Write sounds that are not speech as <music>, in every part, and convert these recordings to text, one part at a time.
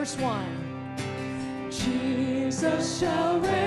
verse 1. Jesus shall reign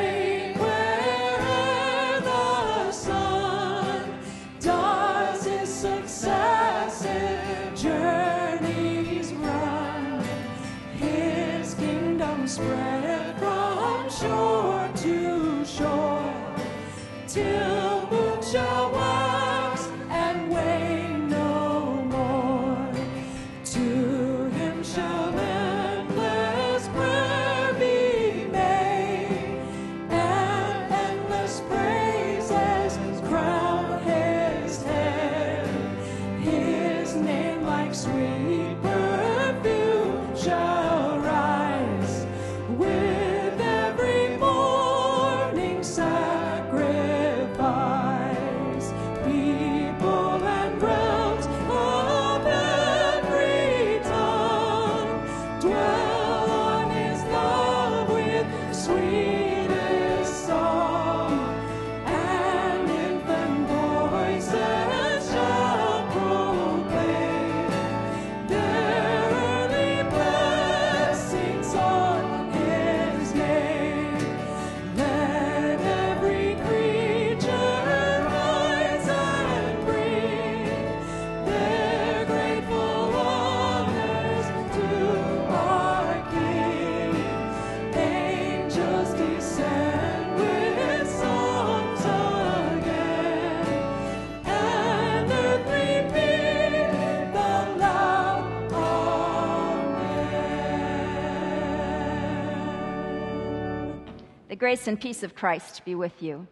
grace and peace of Christ be with you.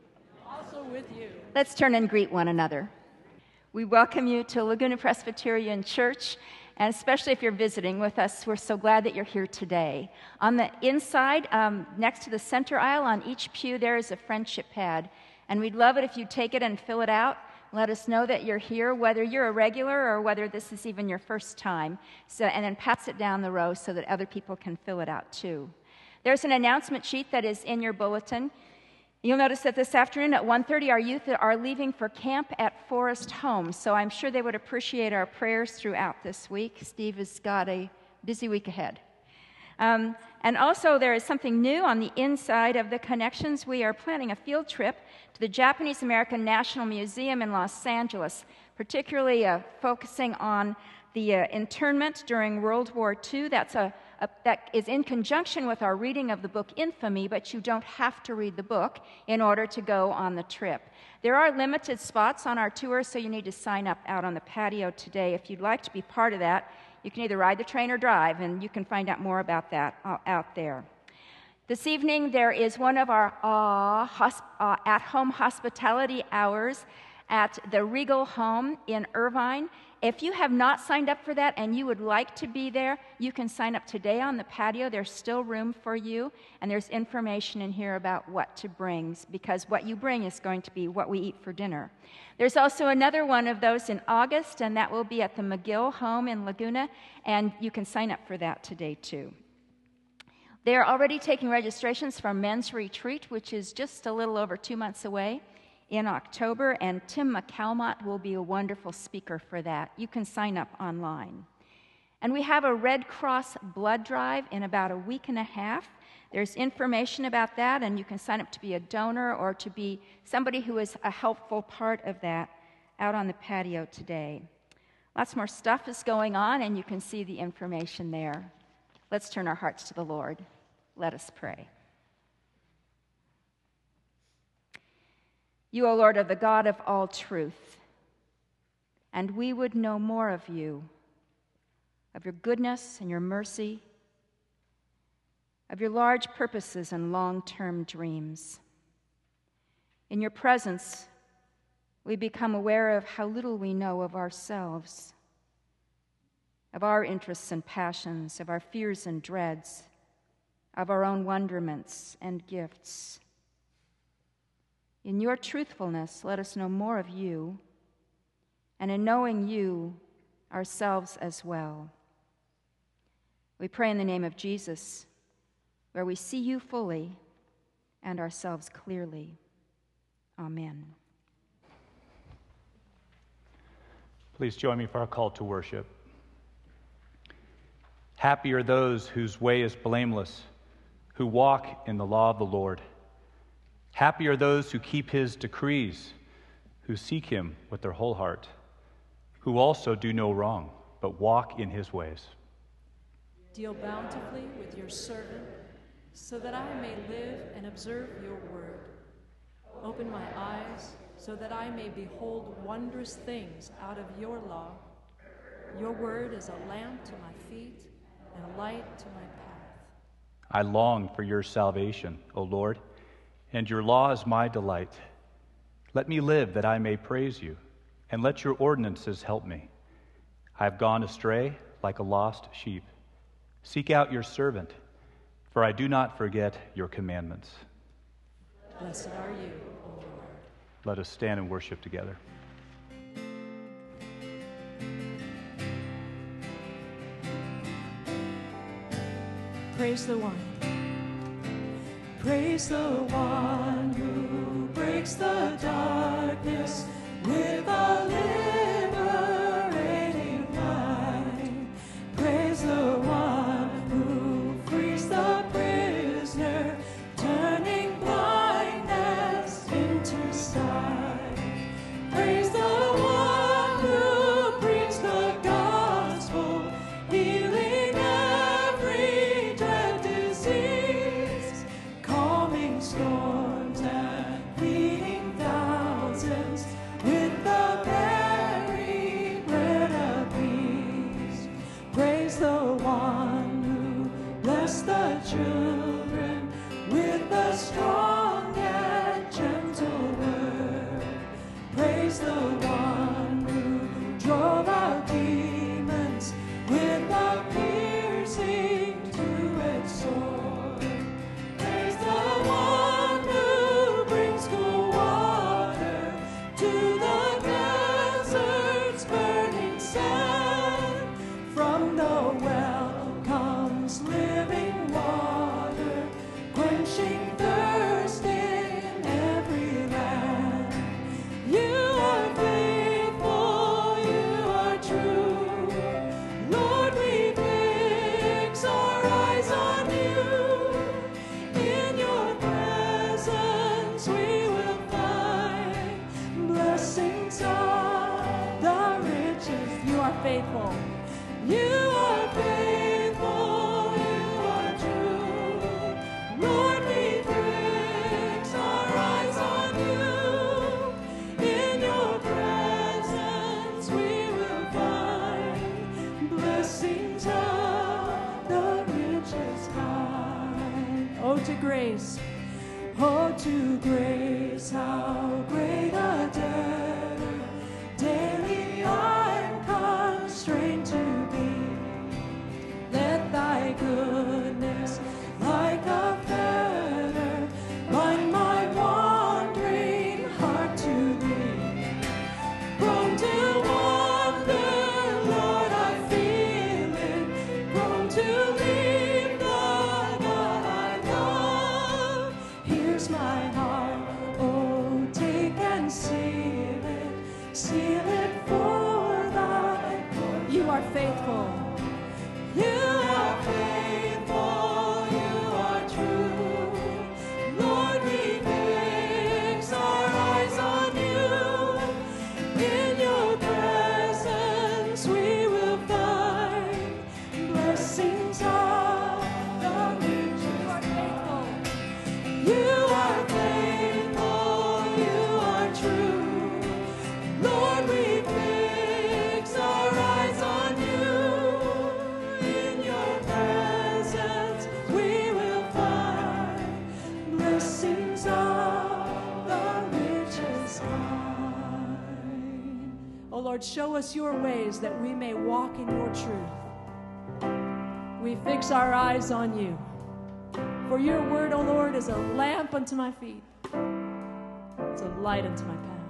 Also with you. Let's turn and greet one another. We welcome you to Laguna Presbyterian Church, and especially if you're visiting with us, we're so glad that you're here today. On the inside, um, next to the center aisle, on each pew, there is a friendship pad, and we'd love it if you take it and fill it out. Let us know that you're here, whether you're a regular or whether this is even your first time. So, and then pass it down the row so that other people can fill it out too. There's an announcement sheet that is in your bulletin. You'll notice that this afternoon at 1:30 our youth are leaving for camp at Forest Home. So I'm sure they would appreciate our prayers throughout this week. Steve has got a busy week ahead. Um, and also, there is something new on the inside of the connections. We are planning a field trip to the Japanese American National Museum in Los Angeles, particularly uh, focusing on the uh, internment during World War II. That's a, a, that is in conjunction with our reading of the book Infamy, but you don't have to read the book in order to go on the trip. There are limited spots on our tour, so you need to sign up out on the patio today. If you'd like to be part of that, you can either ride the train or drive, and you can find out more about that uh, out there. This evening, there is one of our uh, hosp- uh, at home hospitality hours at the Regal Home in Irvine. If you have not signed up for that and you would like to be there, you can sign up today on the patio. There's still room for you, and there's information in here about what to bring because what you bring is going to be what we eat for dinner. There's also another one of those in August, and that will be at the McGill home in Laguna, and you can sign up for that today too. They are already taking registrations for men's retreat, which is just a little over two months away in October, and Tim McCalmont will be a wonderful speaker for that. You can sign up online. And we have a Red Cross blood drive in about a week and a half. There's information about that, and you can sign up to be a donor or to be somebody who is a helpful part of that out on the patio today. Lots more stuff is going on, and you can see the information there. Let's turn our hearts to the Lord. Let us pray. You, O Lord, are the God of all truth, and we would know more of you, of your goodness and your mercy, of your large purposes and long term dreams. In your presence, we become aware of how little we know of ourselves, of our interests and passions, of our fears and dreads, of our own wonderments and gifts. In your truthfulness, let us know more of you, and in knowing you, ourselves as well. We pray in the name of Jesus, where we see you fully and ourselves clearly. Amen. Please join me for our call to worship. Happy are those whose way is blameless, who walk in the law of the Lord. Happy are those who keep his decrees, who seek him with their whole heart, who also do no wrong, but walk in his ways. Deal bountifully with your servant, so that I may live and observe your word. Open my eyes, so that I may behold wondrous things out of your law. Your word is a lamp to my feet and a light to my path. I long for your salvation, O Lord, and your law is my delight. Let me live that I may praise you, and let your ordinances help me. I have gone astray like a lost sheep. Seek out your servant, for I do not forget your commandments. Blessed are you, O Lord. Let us stand and worship together. Praise the one. Praise the one who breaks the darkness with a liberating us your ways that we may walk in your truth. We fix our eyes on you. For your word, O Lord, is a lamp unto my feet, it's a light unto my path.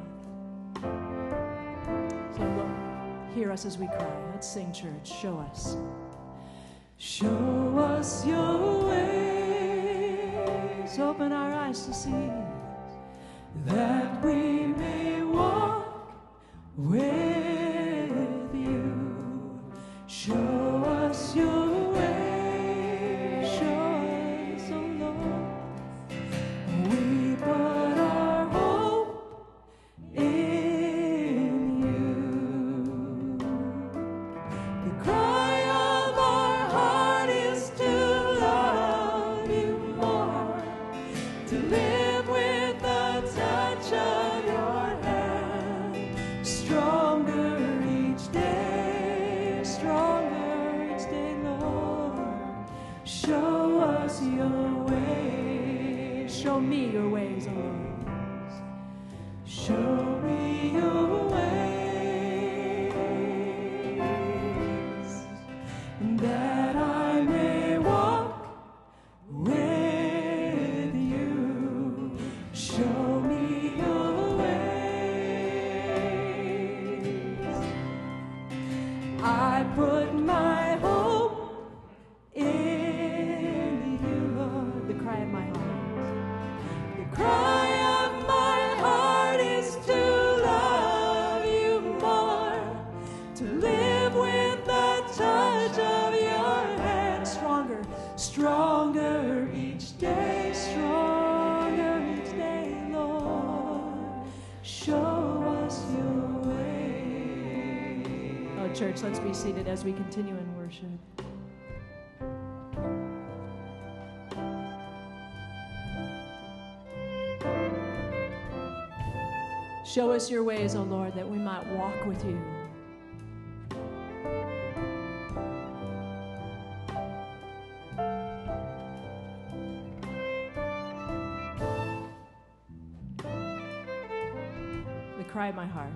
So, Lord, hear us as we cry. Let's sing, church. Show us. Show us your ways. Open our eyes to see that we may walk with as we continue in worship. Show us your ways, O Lord, that we might walk with you. The cry of my heart.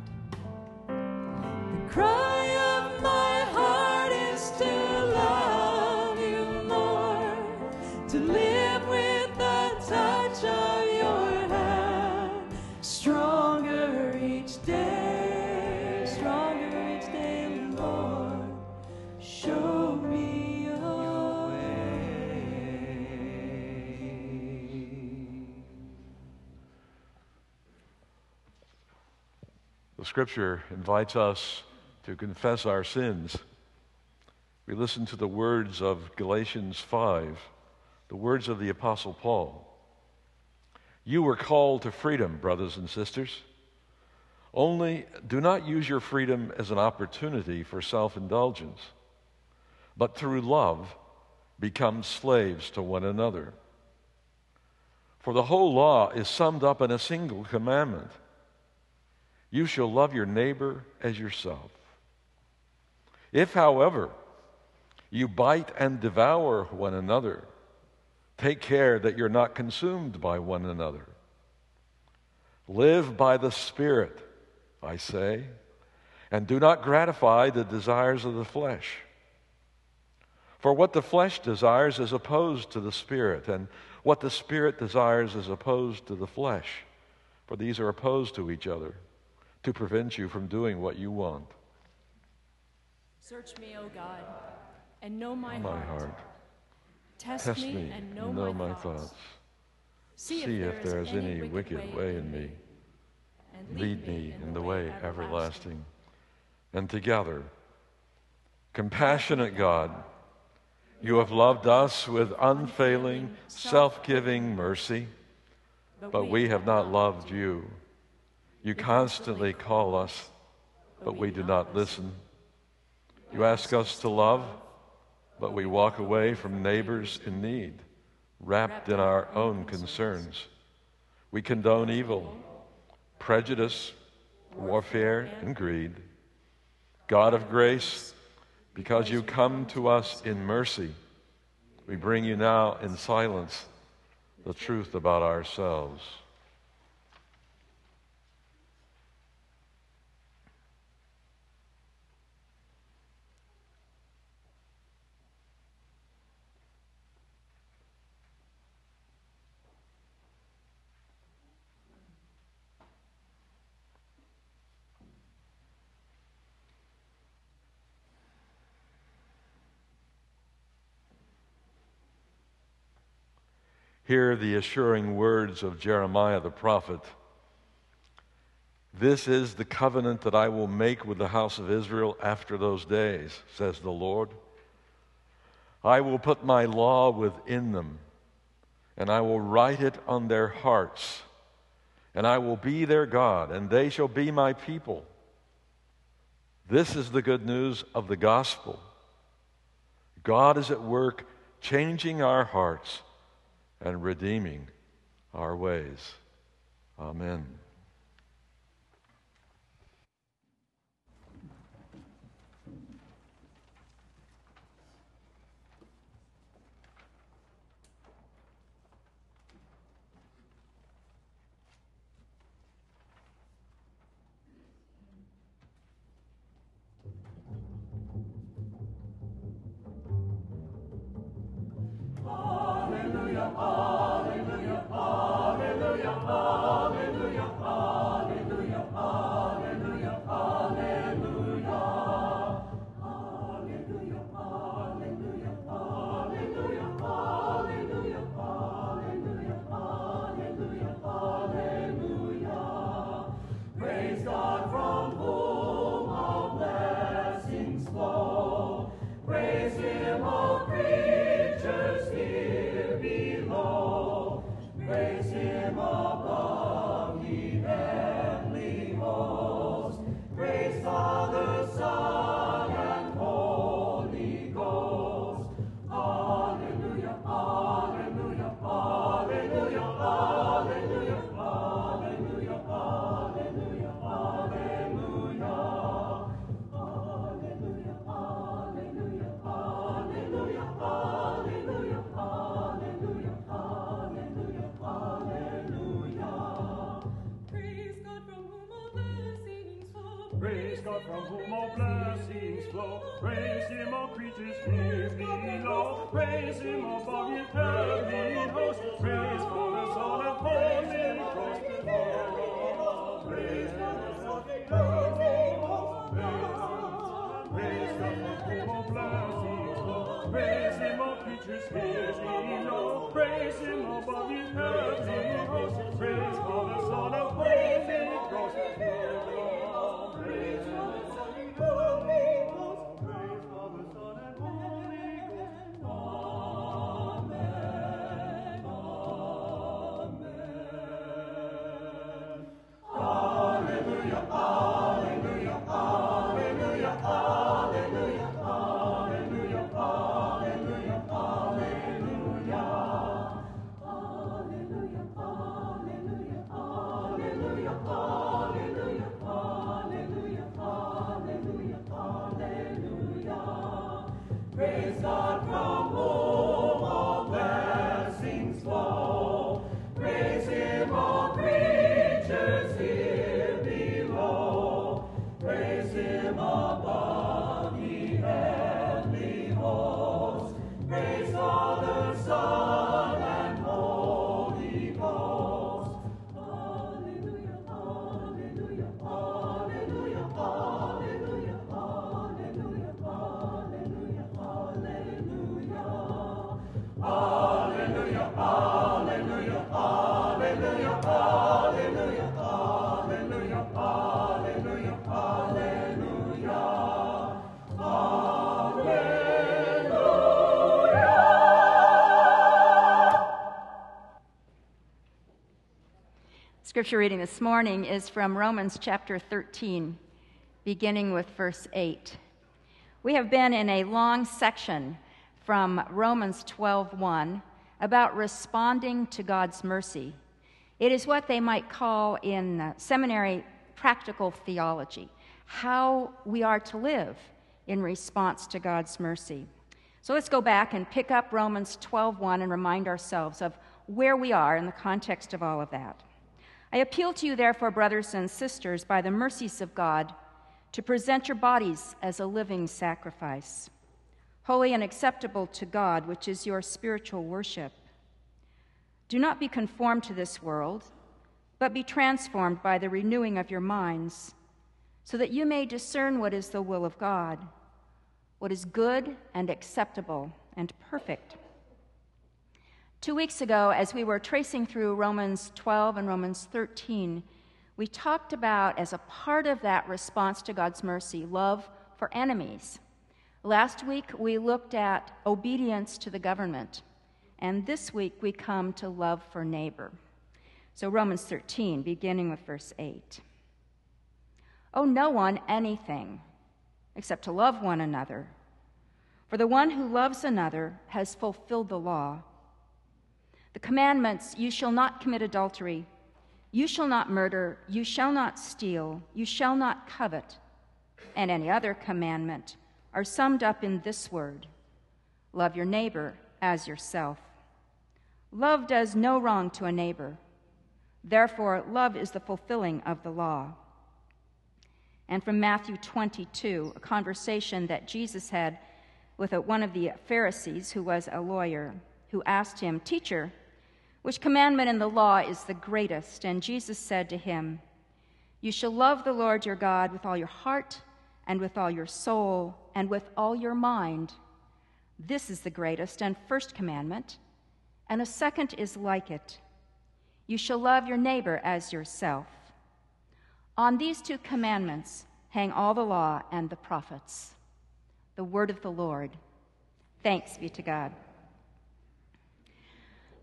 Scripture invites us to confess our sins. We listen to the words of Galatians 5, the words of the Apostle Paul. You were called to freedom, brothers and sisters. Only do not use your freedom as an opportunity for self indulgence, but through love become slaves to one another. For the whole law is summed up in a single commandment you shall love your neighbor as yourself. If, however, you bite and devour one another, take care that you're not consumed by one another. Live by the Spirit, I say, and do not gratify the desires of the flesh. For what the flesh desires is opposed to the Spirit, and what the Spirit desires is opposed to the flesh. For these are opposed to each other to prevent you from doing what you want. Search me, O God, and know my, My heart. heart. Test, Test me, and know, know my, thoughts. thoughts. See, See if there is any wicked way in me. and Lead me in the way everlasting. And together, compassionate God, you have loved us with unfailing, self giving mercy, but we have not loved you. You constantly call us, but we do not listen. You ask us to love, but we walk away from neighbors in need, wrapped in our own concerns. We condone evil, prejudice, warfare, and greed. God of grace, because you come to us in mercy, we bring you now in silence the truth about ourselves. Hear the assuring words of Jeremiah the prophet. This is the covenant that I will make with the house of Israel after those days, says the Lord. I will put my law within them, and I will write it on their hearts, and I will be their God, and they shall be my people. This is the good news of the gospel. God is at work changing our hearts and redeeming our ways. Amen. Praise God from whom all blessings flow. Praise Him, all creatures here below. Praise Him above in heavenly host. Praise for the Son and Scripture reading this morning is from Romans chapter 13, beginning with verse 8. We have been in a long section from Romans 12:1 about responding to God's mercy. It is what they might call in seminary practical theology, how we are to live in response to God's mercy. So let's go back and pick up Romans 12:1 and remind ourselves of where we are in the context of all of that. I appeal to you, therefore, brothers and sisters, by the mercies of God, to present your bodies as a living sacrifice, holy and acceptable to God, which is your spiritual worship. Do not be conformed to this world, but be transformed by the renewing of your minds, so that you may discern what is the will of God, what is good and acceptable and perfect. Two weeks ago, as we were tracing through Romans 12 and Romans 13, we talked about, as a part of that response to God's mercy, love for enemies. Last week, we looked at obedience to the government. And this week, we come to love for neighbor. So, Romans 13, beginning with verse 8. Owe no one anything except to love one another. For the one who loves another has fulfilled the law. The commandments you shall not commit adultery, you shall not murder, you shall not steal, you shall not covet, and any other commandment are summed up in this word love your neighbor as yourself. Love does no wrong to a neighbor. Therefore, love is the fulfilling of the law. And from Matthew 22, a conversation that Jesus had with a, one of the Pharisees who was a lawyer, who asked him, Teacher, which commandment in the law is the greatest? And Jesus said to him, You shall love the Lord your God with all your heart, and with all your soul, and with all your mind. This is the greatest and first commandment. And a second is like it You shall love your neighbor as yourself. On these two commandments hang all the law and the prophets. The word of the Lord. Thanks be to God.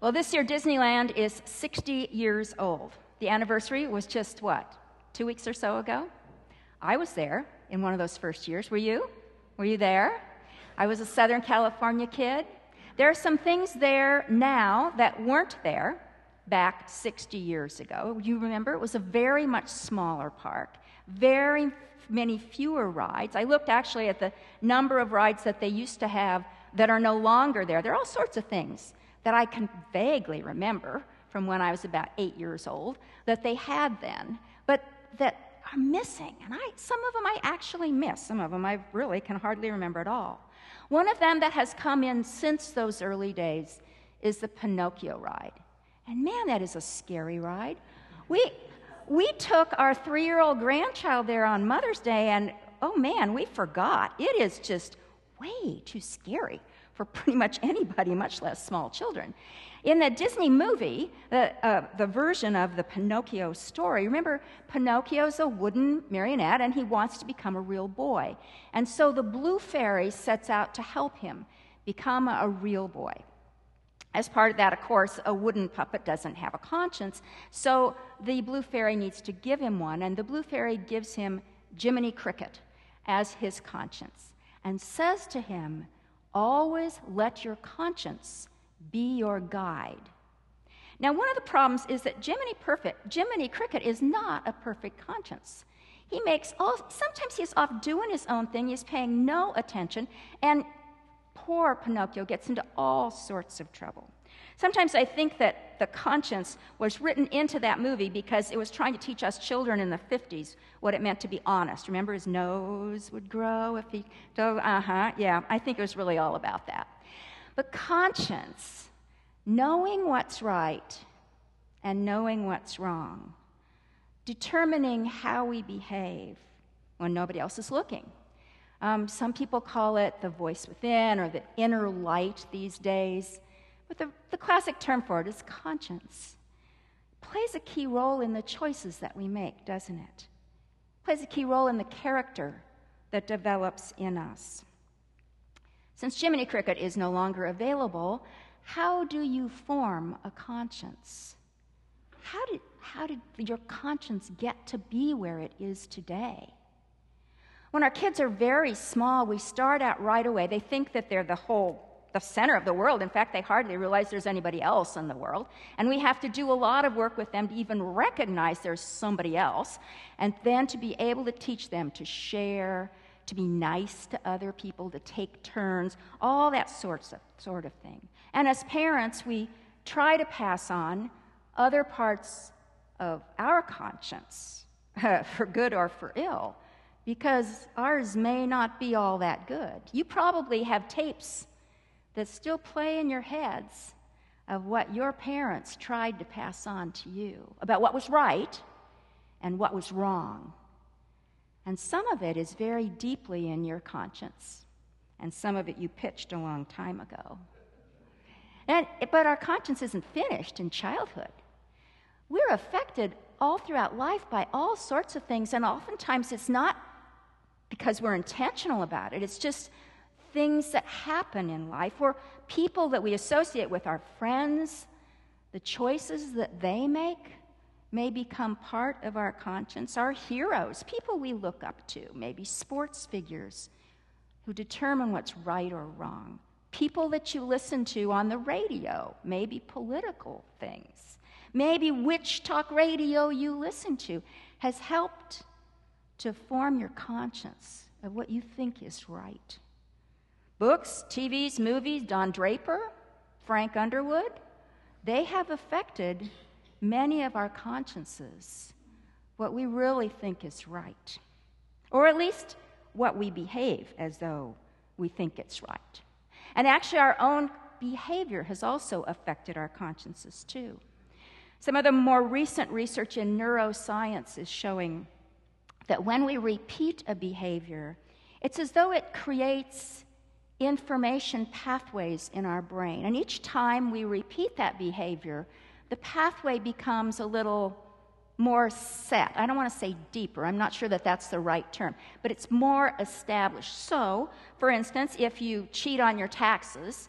Well, this year Disneyland is 60 years old. The anniversary was just what? Two weeks or so ago? I was there in one of those first years. Were you? Were you there? I was a Southern California kid. There are some things there now that weren't there back 60 years ago. You remember? It was a very much smaller park, very many fewer rides. I looked actually at the number of rides that they used to have that are no longer there. There are all sorts of things that I can vaguely remember from when I was about eight years old that they had then, but that are missing. And I, some of them I actually miss, some of them I really can hardly remember at all. One of them that has come in since those early days is the Pinocchio ride. And man, that is a scary ride. We, we took our three year old grandchild there on Mother's Day, and oh man, we forgot. It is just way too scary for pretty much anybody, much less small children. In the Disney movie, the, uh, the version of the Pinocchio story, remember, Pinocchio's a wooden marionette and he wants to become a real boy. And so the blue fairy sets out to help him become a, a real boy. As part of that, of course, a wooden puppet doesn't have a conscience, so the blue fairy needs to give him one, and the blue fairy gives him Jiminy Cricket as his conscience and says to him, Always let your conscience be your guide. Now, one of the problems is that Jiminy, perfect, Jiminy Cricket is not a perfect conscience. He makes all, sometimes he's off doing his own thing, he's paying no attention, and poor Pinocchio gets into all sorts of trouble. Sometimes I think that the conscience was written into that movie because it was trying to teach us children in the 50s what it meant to be honest. Remember, his nose would grow if he. Uh huh, yeah, I think it was really all about that. But conscience, knowing what's right and knowing what's wrong, determining how we behave when nobody else is looking. Um, some people call it the voice within or the inner light these days. But the, the classic term for it is conscience. Plays a key role in the choices that we make, doesn't it? it? Plays a key role in the character that develops in us. Since Jiminy Cricket is no longer available, how do you form a conscience? How did, how did your conscience get to be where it is today? When our kids are very small, we start out right away. They think that they're the whole the center of the world. In fact, they hardly realize there's anybody else in the world. And we have to do a lot of work with them to even recognize there's somebody else, and then to be able to teach them to share, to be nice to other people, to take turns, all that sorts of, sort of thing. And as parents, we try to pass on other parts of our conscience, <laughs> for good or for ill, because ours may not be all that good. You probably have tapes that still play in your heads of what your parents tried to pass on to you about what was right and what was wrong. And some of it is very deeply in your conscience, and some of it you pitched a long time ago. And, but our conscience isn't finished in childhood. We're affected all throughout life by all sorts of things, and oftentimes it's not because we're intentional about it, it's just things that happen in life or people that we associate with our friends, the choices that they make may become part of our conscience. Our heroes, people we look up to, maybe sports figures who determine what's right or wrong. People that you listen to on the radio, maybe political things. Maybe which talk radio you listen to has helped to form your conscience of what you think is right. Books, TVs, movies, Don Draper, Frank Underwood, they have affected many of our consciences, what we really think is right, or at least what we behave as though we think it's right. And actually, our own behavior has also affected our consciences too. Some of the more recent research in neuroscience is showing that when we repeat a behavior, it's as though it creates information pathways in our brain. And each time we repeat that behavior, the pathway becomes a little more set. I don't want to say deeper, I'm not sure that that's the right term, but it's more established. So, for instance, if you cheat on your taxes,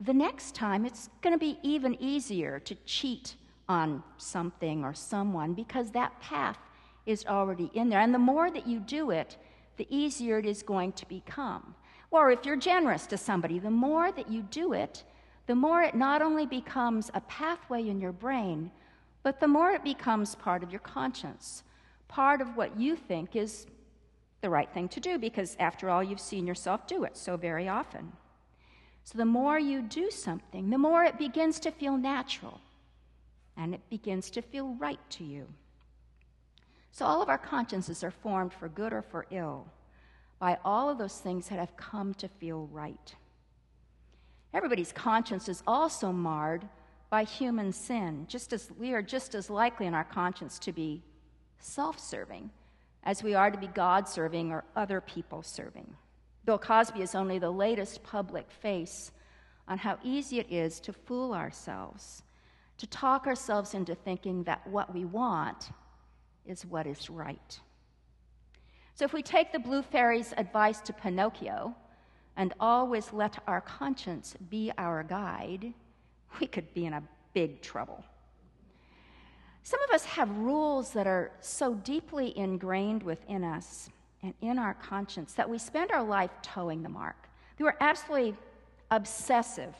the next time it's going to be even easier to cheat on something or someone because that path is already in there. And the more that you do it, the easier it is going to become. Or if you're generous to somebody, the more that you do it, the more it not only becomes a pathway in your brain, but the more it becomes part of your conscience, part of what you think is the right thing to do, because after all, you've seen yourself do it so very often. So the more you do something, the more it begins to feel natural and it begins to feel right to you. So all of our consciences are formed for good or for ill by all of those things that have come to feel right. Everybody's conscience is also marred by human sin, just as we are just as likely in our conscience to be self serving as we are to be God serving or other people serving. Bill Cosby is only the latest public face on how easy it is to fool ourselves, to talk ourselves into thinking that what we want is what is right. So if we take the Blue Fairy's advice to Pinocchio and always let our conscience be our guide, we could be in a big trouble. Some of us have rules that are so deeply ingrained within us and in our conscience that we spend our life toeing the mark. We are absolutely obsessive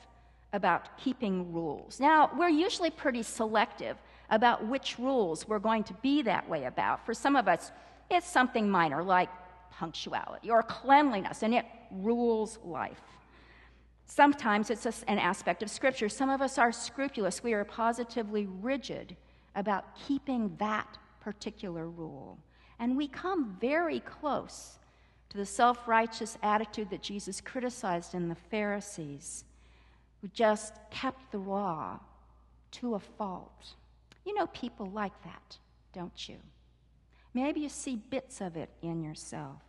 about keeping rules. Now, we're usually pretty selective about which rules we're going to be that way about. For some of us, it's something minor like punctuality or cleanliness, and it rules life. Sometimes it's an aspect of Scripture. Some of us are scrupulous. We are positively rigid about keeping that particular rule. And we come very close to the self righteous attitude that Jesus criticized in the Pharisees, who just kept the law to a fault. You know people like that, don't you? Maybe you see bits of it in yourself.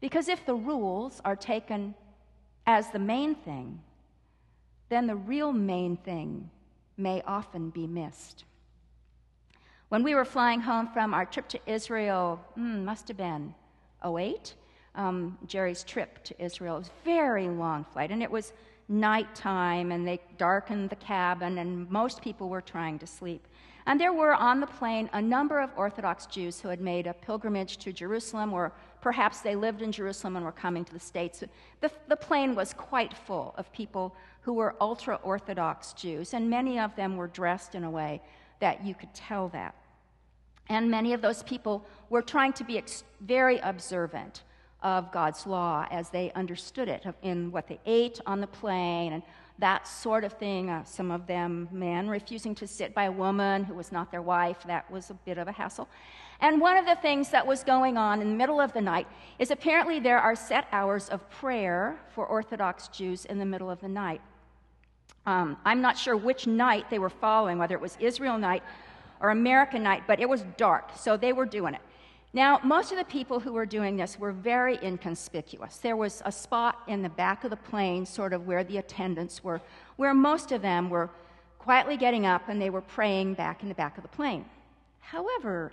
Because if the rules are taken as the main thing, then the real main thing may often be missed. When we were flying home from our trip to Israel, hmm, must have been 08, um, Jerry's trip to Israel. It was a very long flight, and it was nighttime, and they darkened the cabin, and most people were trying to sleep. And there were on the plane a number of Orthodox Jews who had made a pilgrimage to Jerusalem, or perhaps they lived in Jerusalem and were coming to the States. The, the plane was quite full of people who were ultra Orthodox Jews, and many of them were dressed in a way that you could tell that. And many of those people were trying to be ex- very observant of God's law as they understood it in what they ate on the plane and that sort of thing. Uh, some of them, men, refusing to sit by a woman who was not their wife. That was a bit of a hassle. And one of the things that was going on in the middle of the night is apparently there are set hours of prayer for Orthodox Jews in the middle of the night. Um, I'm not sure which night they were following, whether it was Israel night or American night, but it was dark, so they were doing it. Now, most of the people who were doing this were very inconspicuous. There was a spot in the back of the plane, sort of where the attendants were, where most of them were quietly getting up and they were praying back in the back of the plane. However,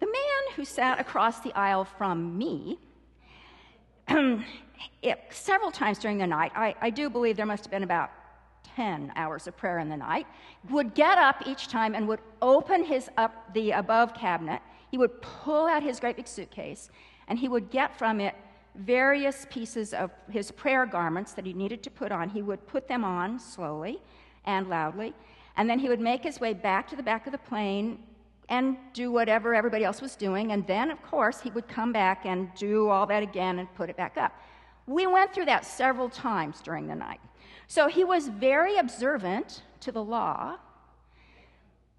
the man who sat across the aisle from me, <clears throat> it, several times during the night, I, I do believe there must have been about 10 hours of prayer in the night, would get up each time and would open his up the above cabinet. He would pull out his great big suitcase and he would get from it various pieces of his prayer garments that he needed to put on. He would put them on slowly and loudly, and then he would make his way back to the back of the plane and do whatever everybody else was doing. And then, of course, he would come back and do all that again and put it back up. We went through that several times during the night. So he was very observant to the law,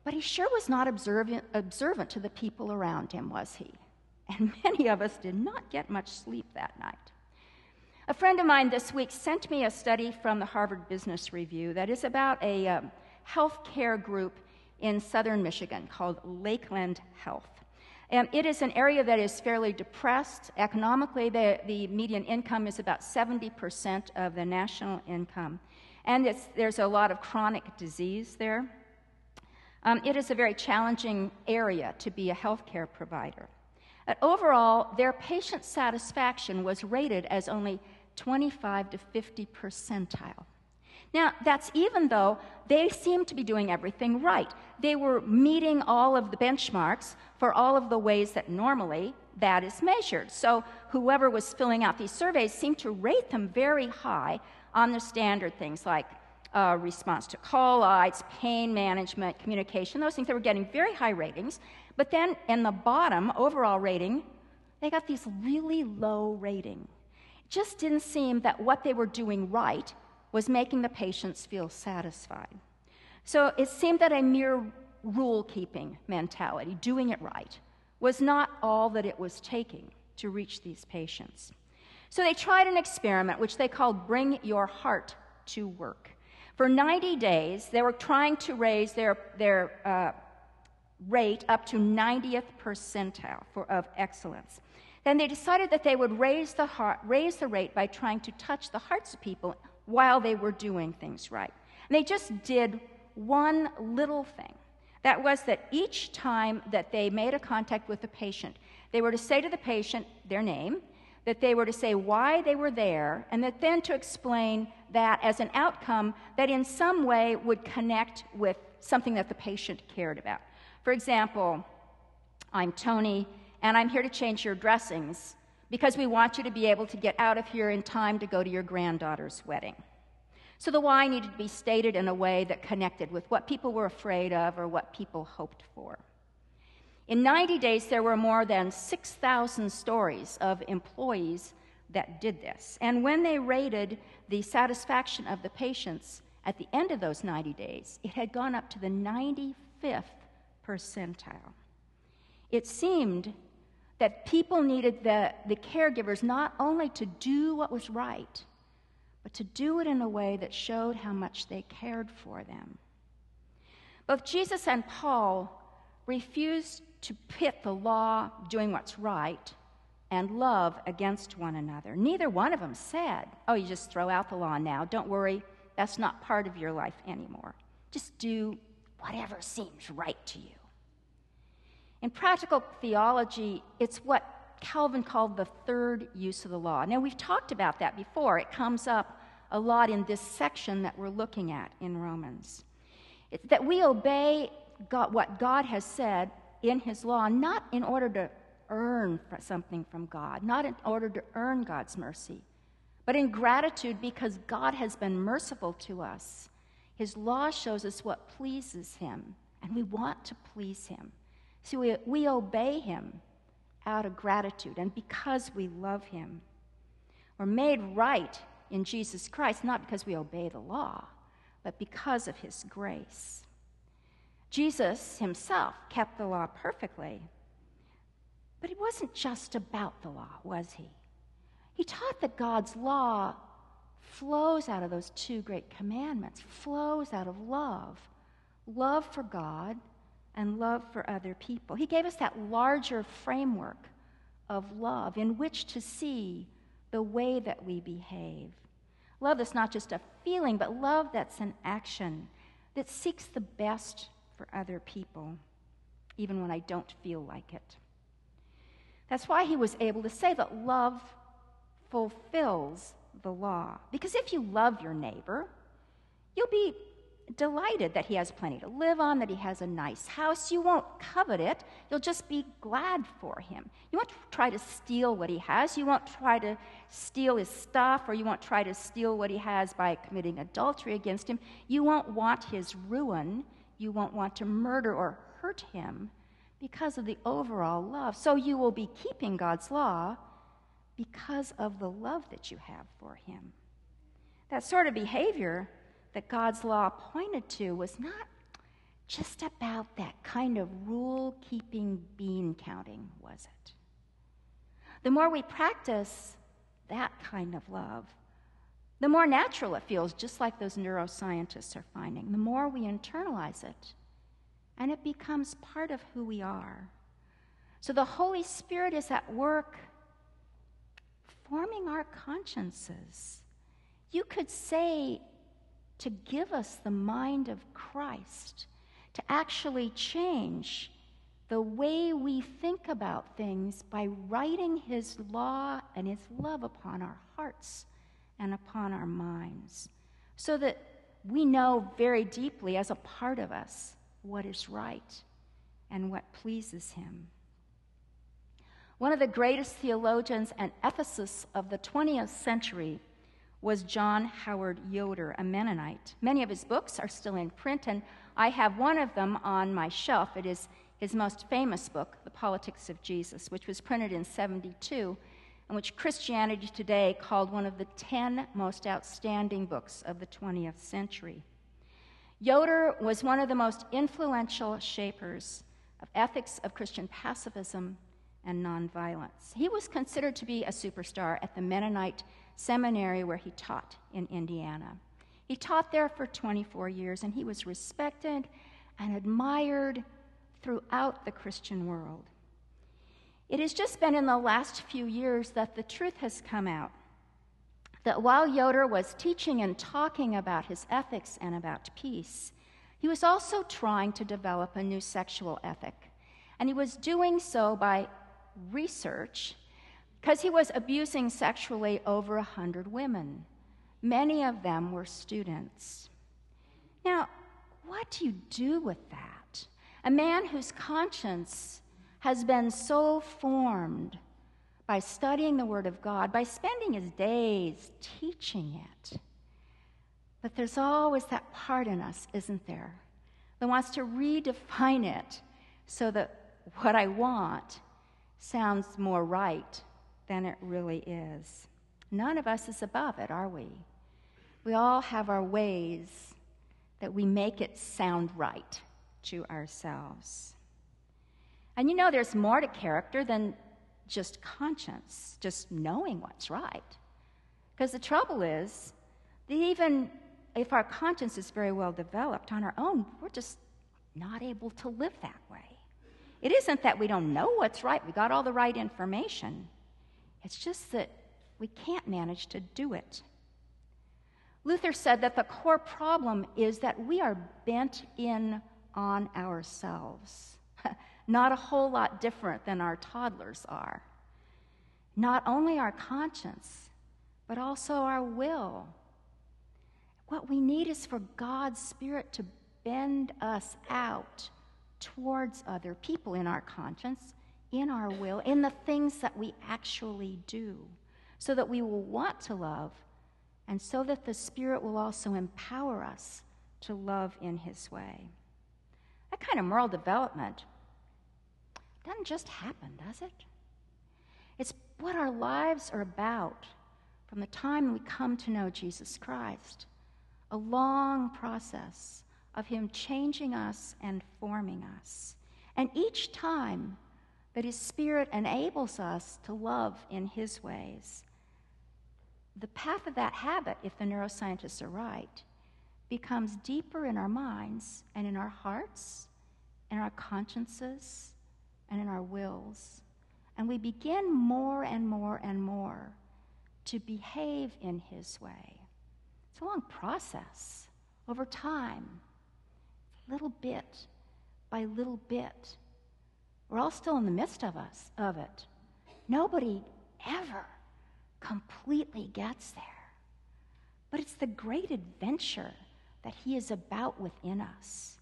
but he sure was not observant, observant to the people around him, was he? <laughs> And many of us did not get much sleep that night. A friend of mine this week sent me a study from the Harvard Business Review that is about a um, health care group in southern Michigan called Lakeland Health. And it is an area that is fairly depressed. Economically, the, the median income is about 70% of the national income. And there's a lot of chronic disease there. Um, it is a very challenging area to be a healthcare provider. But overall, their patient satisfaction was rated as only 25 to 50 percentile. Now, that's even though they seemed to be doing everything right. They were meeting all of the benchmarks for all of the ways that normally that is measured. So, whoever was filling out these surveys seemed to rate them very high on the standard things like uh, response to call lights, pain management, communication, those things. They were getting very high ratings. But then in the bottom, overall rating, they got these really low rating. It just didn't seem that what they were doing right was making the patients feel satisfied. So it seemed that a mere rule keeping mentality, doing it right, was not all that it was taking to reach these patients. So they tried an experiment which they called Bring Your Heart to Work. For 90 days, they were trying to raise their, their uh, rate up to 90th percentile for, of excellence. Then they decided that they would raise the, heart, raise the rate by trying to touch the hearts of people while they were doing things right. And they just did one little thing. That was that each time that they made a contact with a patient, they were to say to the patient their name, that they were to say why they were there, and that then to explain that as an outcome that in some way would connect with something that the patient cared about. For example, I'm Tony, and I'm here to change your dressings because we want you to be able to get out of here in time to go to your granddaughter's wedding. So the why needed to be stated in a way that connected with what people were afraid of or what people hoped for. In 90 days, there were more than 6,000 stories of employees that did this. And when they rated the satisfaction of the patients at the end of those 90 days, it had gone up to the 95th percentile. It seemed that people needed the, the caregivers not only to do what was right, but to do it in a way that showed how much they cared for them. Both Jesus and Paul refused to pit the law, doing what's right, and love against one another. Neither one of them said, Oh, you just throw out the law now. Don't worry, that's not part of your life anymore. Just do whatever seems right to you. In practical theology, it's what Calvin called the third use of the law. Now, we've talked about that before. It comes up a lot in this section that we're looking at in Romans. It's that we obey God, what God has said in His law, not in order to earn something from God, not in order to earn God's mercy, but in gratitude because God has been merciful to us. His law shows us what pleases Him, and we want to please Him. So we, we obey Him out of gratitude and because we love Him. We're made right in Jesus Christ, not because we obey the law, but because of His grace. Jesus himself kept the law perfectly. But it wasn't just about the law, was he? He taught that God's law flows out of those two great commandments, flows out of love love for God and love for other people. He gave us that larger framework of love in which to see the way that we behave. Love that's not just a feeling, but love that's an action that seeks the best for other people, even when I don't feel like it. That's why he was able to say that love fulfills the law. Because if you love your neighbor, you'll be delighted that he has plenty to live on, that he has a nice house. You won't covet it. You'll just be glad for him. You won't try to steal what he has. You won't try to steal his stuff, or you won't try to steal what he has by committing adultery against him. You won't want his ruin you won't want to murder or hurt him because of the overall love. So you will be keeping God's law because of the love that you have for him. That sort of behavior that God's law pointed to was not just about that kind of rule keeping bean counting, was it? The more we practice that kind of love, the more natural it feels, just like those neuroscientists are finding, the more we internalize it, and it becomes part of who we are. So the Holy Spirit is at work forming our consciences. You could say to give us the mind of Christ, to actually change the way we think about things by writing His law and His love upon our hearts and upon our minds, so that we know very deeply as a part of us what is right and what pleases Him. One of the greatest theologians and ethicists of the 20th century was John Howard Yoder, a Mennonite. Many of his books are still in print, and I have one of them on my shelf. It is his most famous book, The Politics of Jesus, which was printed in 72 and which Christianity Today called one of the 10 most outstanding books of the 20th century. Yoder was one of the most influential shapers of ethics of Christian pacifism and nonviolence. He was considered to be a superstar at the Mennonite seminary where he taught in Indiana. He taught there for 24 years and he was respected and admired throughout the Christian world. It has just been in the last few years that the truth has come out that while Yoder was teaching and talking about his ethics and about peace, he was also trying to develop a new sexual ethic. And he was doing so by research because he was abusing sexually over a hundred women. Many of them were students. Now, what do you do with that? A man whose conscience has been so formed by studying the Word of God, by spending his days teaching it. But there's always that part in us, isn't there, that wants to redefine it so that what I want sounds more right than it really is. None of us is above it, are we? We all have our ways that we make it sound right to ourselves. And you know, there's more to character than just conscience, just knowing what's right. Because the trouble is that even if our conscience is very well developed on our own, we're just not able to live that way. It isn't that we don't know what's right, we got all the right information. It's just that we can't manage to do it. Luther said that the core problem is that we are bent in on ourselves, <laughs> not a whole lot different than our toddlers are. Not only our conscience, but also our will. What we need is for God's Spirit to bend us out towards other people in our conscience, in our will, in the things that we actually do, so that we will want to love, and so that the Spirit will also empower us to love in His way. That kind of moral development doesn't just happen, does it? It's what our lives are about from the time we come to know Jesus Christ. A long process of Him changing us and forming us. And each time that His Spirit enables us to love in His ways, the path of that habit, if the neuroscientists are right, becomes deeper in our minds and in our hearts, in our consciences, and in our wills. And we begin more and more and more to behave in His way. It's a long process over time little bit by little bit. We're all still in the midst of us of it. Nobody ever completely gets there. But it's the great adventure that he is about within us,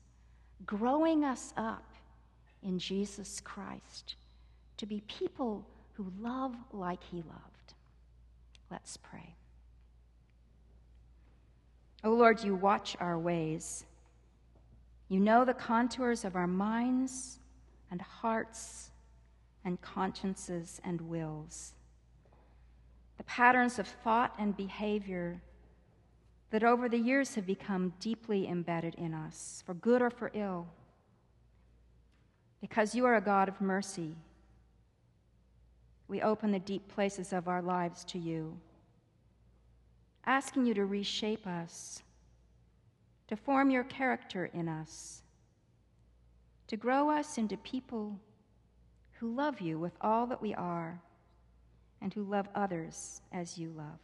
growing us up in Jesus Christ to be people who love like he loved. Let's pray. O oh Lord, you watch our ways. You know the contours of our minds and hearts and consciences and wills, the patterns of thought and behavior that over the years have become deeply embedded in us, for good or for ill. Because you are a God of mercy, we open the deep places of our lives to you, asking you to reshape us to form your character in us, to grow us into people who love you with all that we are and who love others as you love.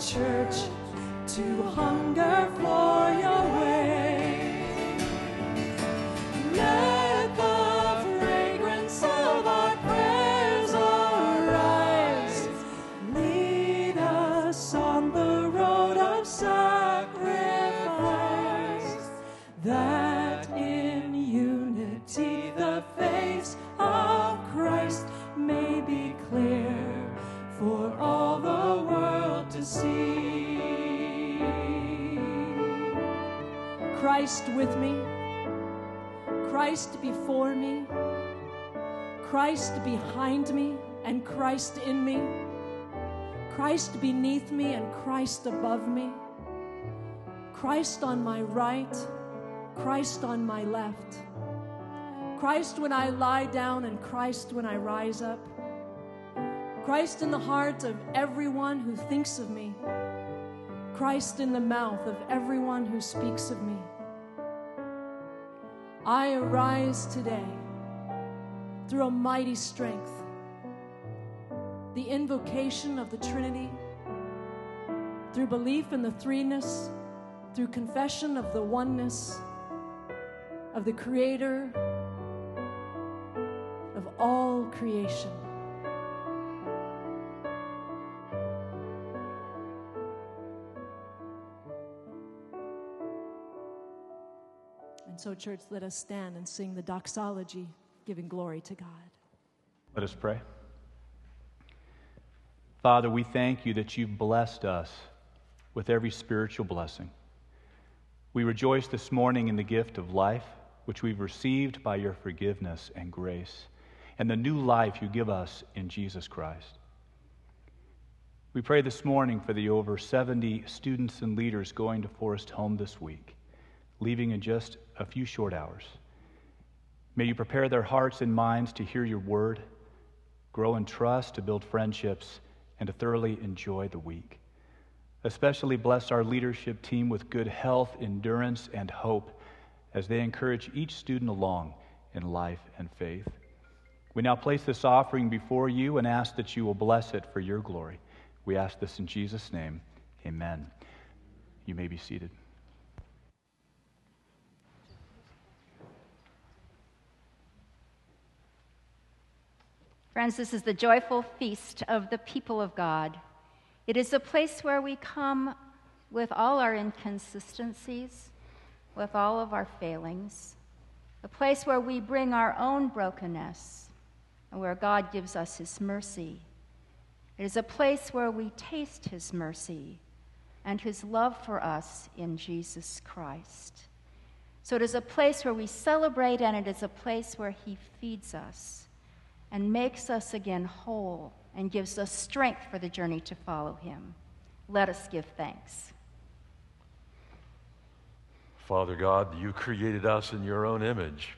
Church to hunger for Christ with me, Christ before me, Christ behind me, and Christ in me, Christ beneath me, and Christ above me, Christ on my right, Christ on my left, Christ when I lie down, and Christ when I rise up, Christ in the heart of everyone who thinks of me. Christ in the mouth of everyone who speaks of me. I arise today through a mighty strength, the invocation of the Trinity, through belief in the threeness, through confession of the oneness of the Creator of all creation. So, church, let us stand and sing the doxology, giving glory to God. Let us pray. Father, we thank you that you've blessed us with every spiritual blessing. We rejoice this morning in the gift of life, which we've received by your forgiveness and grace, and the new life you give us in Jesus Christ. We pray this morning for the over 70 students and leaders going to Forest Home this week, leaving in just a few short hours. May you prepare their hearts and minds to hear your word, grow in trust, to build friendships, and to thoroughly enjoy the week. Especially bless our leadership team with good health, endurance, and hope as they encourage each student along in life and faith. We now place this offering before you and ask that you will bless it for your glory. We ask this in Jesus' name. Amen. You may be seated. Friends, this is the joyful feast of the people of God. It is a place where we come with all our inconsistencies, with all of our failings, a place where we bring our own brokenness and where God gives us His mercy. It is a place where we taste His mercy and His love for us in Jesus Christ. So it is a place where we celebrate, and it is a place where He feeds us and makes us again whole and gives us strength for the journey to follow him. Let us give thanks. Father God, you created us in your own image.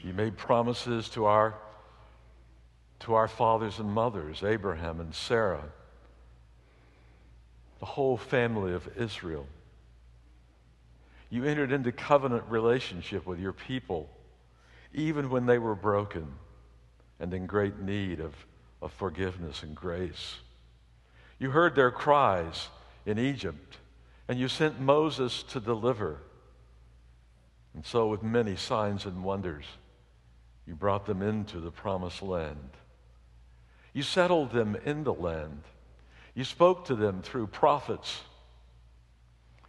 You made promises to our, to our fathers and mothers, Abraham and Sarah, the whole family of Israel. You entered into covenant relationship with your people, even when they were broken and in great need of, of forgiveness and grace. You heard their cries in Egypt, and you sent Moses to deliver. And so, with many signs and wonders, you brought them into the promised land. You settled them in the land. You spoke to them through prophets.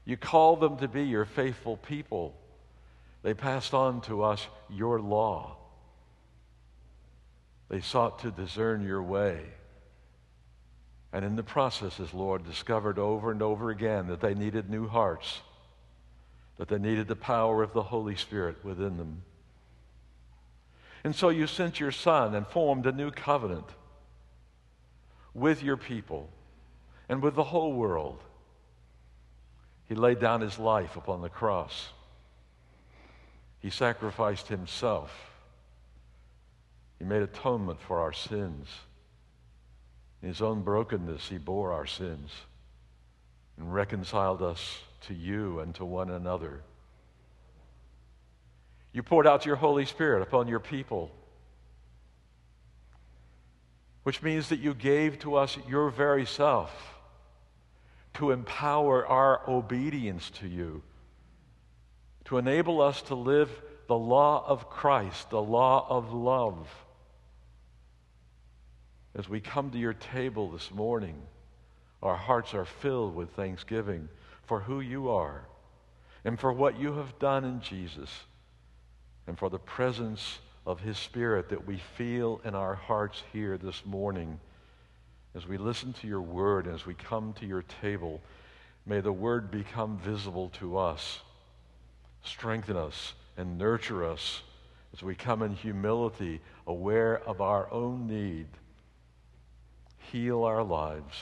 You called them to be your faithful people. They passed on to us your law. They sought to discern your way. And in the processes, Lord, discovered over and over again that they needed new hearts, that they needed the power of the Holy Spirit within them. And so you sent your Son and formed a new covenant with your people and with the whole world. He laid down his life upon the cross. He sacrificed himself. He made atonement for our sins. In his own brokenness, he bore our sins and reconciled us to you and to one another. You poured out your Holy Spirit upon your people, which means that you gave to us your very self to empower our obedience to you, to enable us to live the law of Christ, the law of love. As we come to your table this morning, our hearts are filled with thanksgiving for who you are and for what you have done in Jesus and for the presence of His Spirit that we feel in our hearts here this morning. As we listen to your word, as we come to your table, may the word become visible to us. Strengthen us and nurture us as we come in humility, aware of our own need. Heal our lives.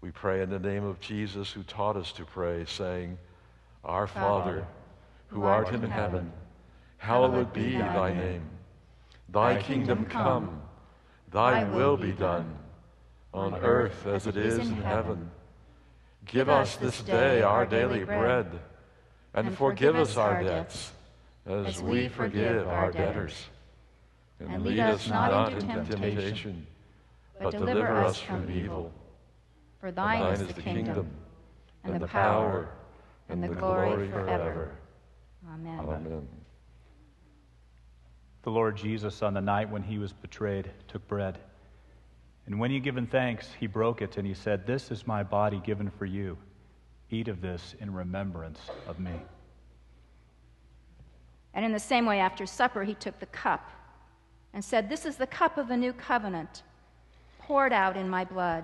We pray in the name of Jesus, who taught us to pray, saying, Our Father, who art in heaven, hallowed be thy name. Thy kingdom come, thy will be done, on earth as it is in heaven. Give us this day our daily bread, and forgive us our debts, as we forgive our debtors. And lead us not into temptation, but deliver us from evil. For thine, is the kingdom, and the power, and the glory forever. Amen. Amen. The Lord Jesus, on the night when he was betrayed, took bread. And when he had given thanks, he broke it, and he said, This is my body given for you. Eat of this in remembrance of me. And in the same way, after supper, he took the cup and said, This is the cup of the new covenant, poured out in my blood.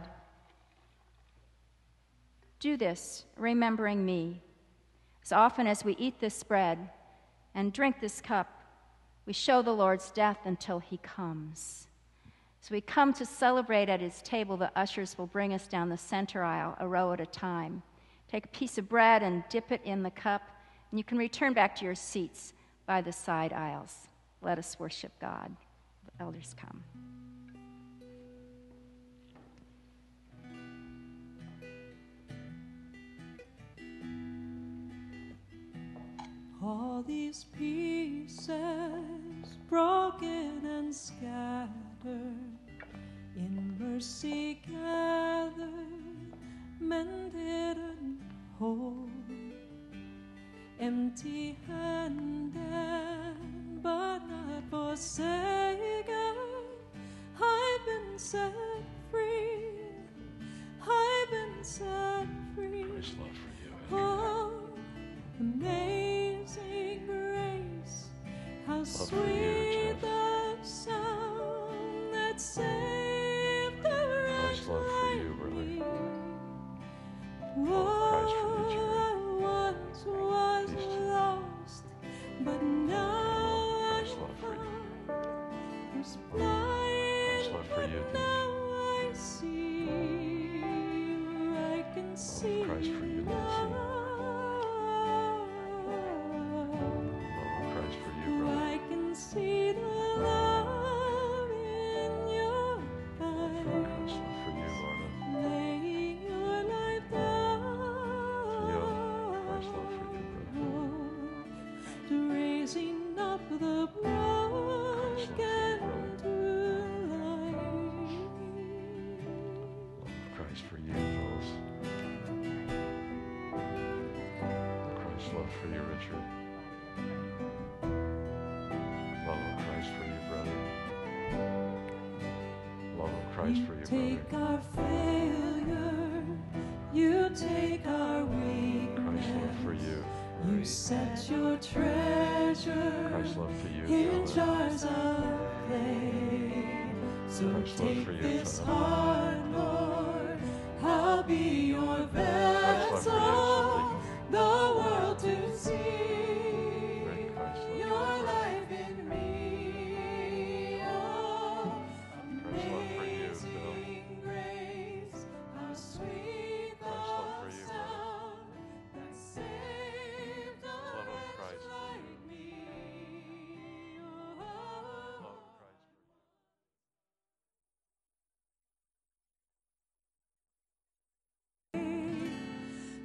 Do this, remembering me. As often as we eat this bread and drink this cup, we show the Lord's death until he comes. As we come to celebrate at his table, the ushers will bring us down the center aisle, a row at a time. Take a piece of bread and dip it in the cup, and you can return back to your seats by the side aisles. Let us worship God. The elders come. All these pieces broken and scattered, in mercy gathered, mended and whole, empty handed, but not forsaken. I've been set sweet for you, Richard. Love of Christ for you, brother. Love of Christ for you, Take brother.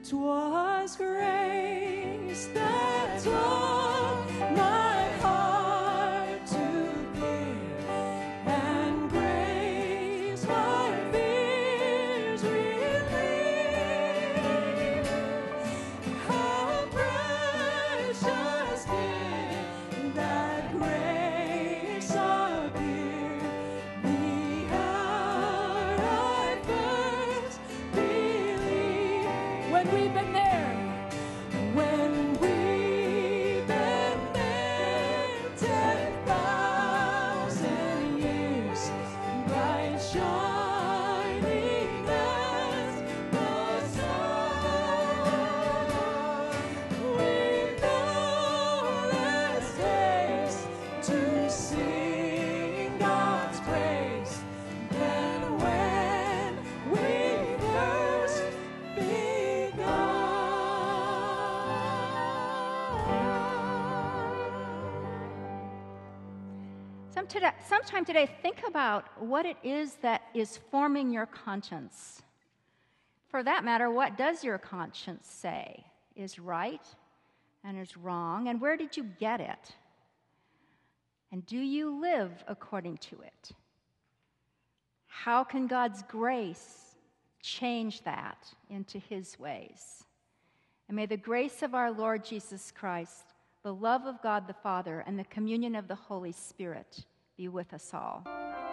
'Twas grace that taught today, think about what it is that is forming your conscience. For that matter, what does your conscience say is right and is wrong, and where did you get it? And do you live according to it? How can God's grace change that into His ways? And may the grace of our Lord Jesus Christ, the love of God the Father, and the communion of the Holy Spirit be with us all.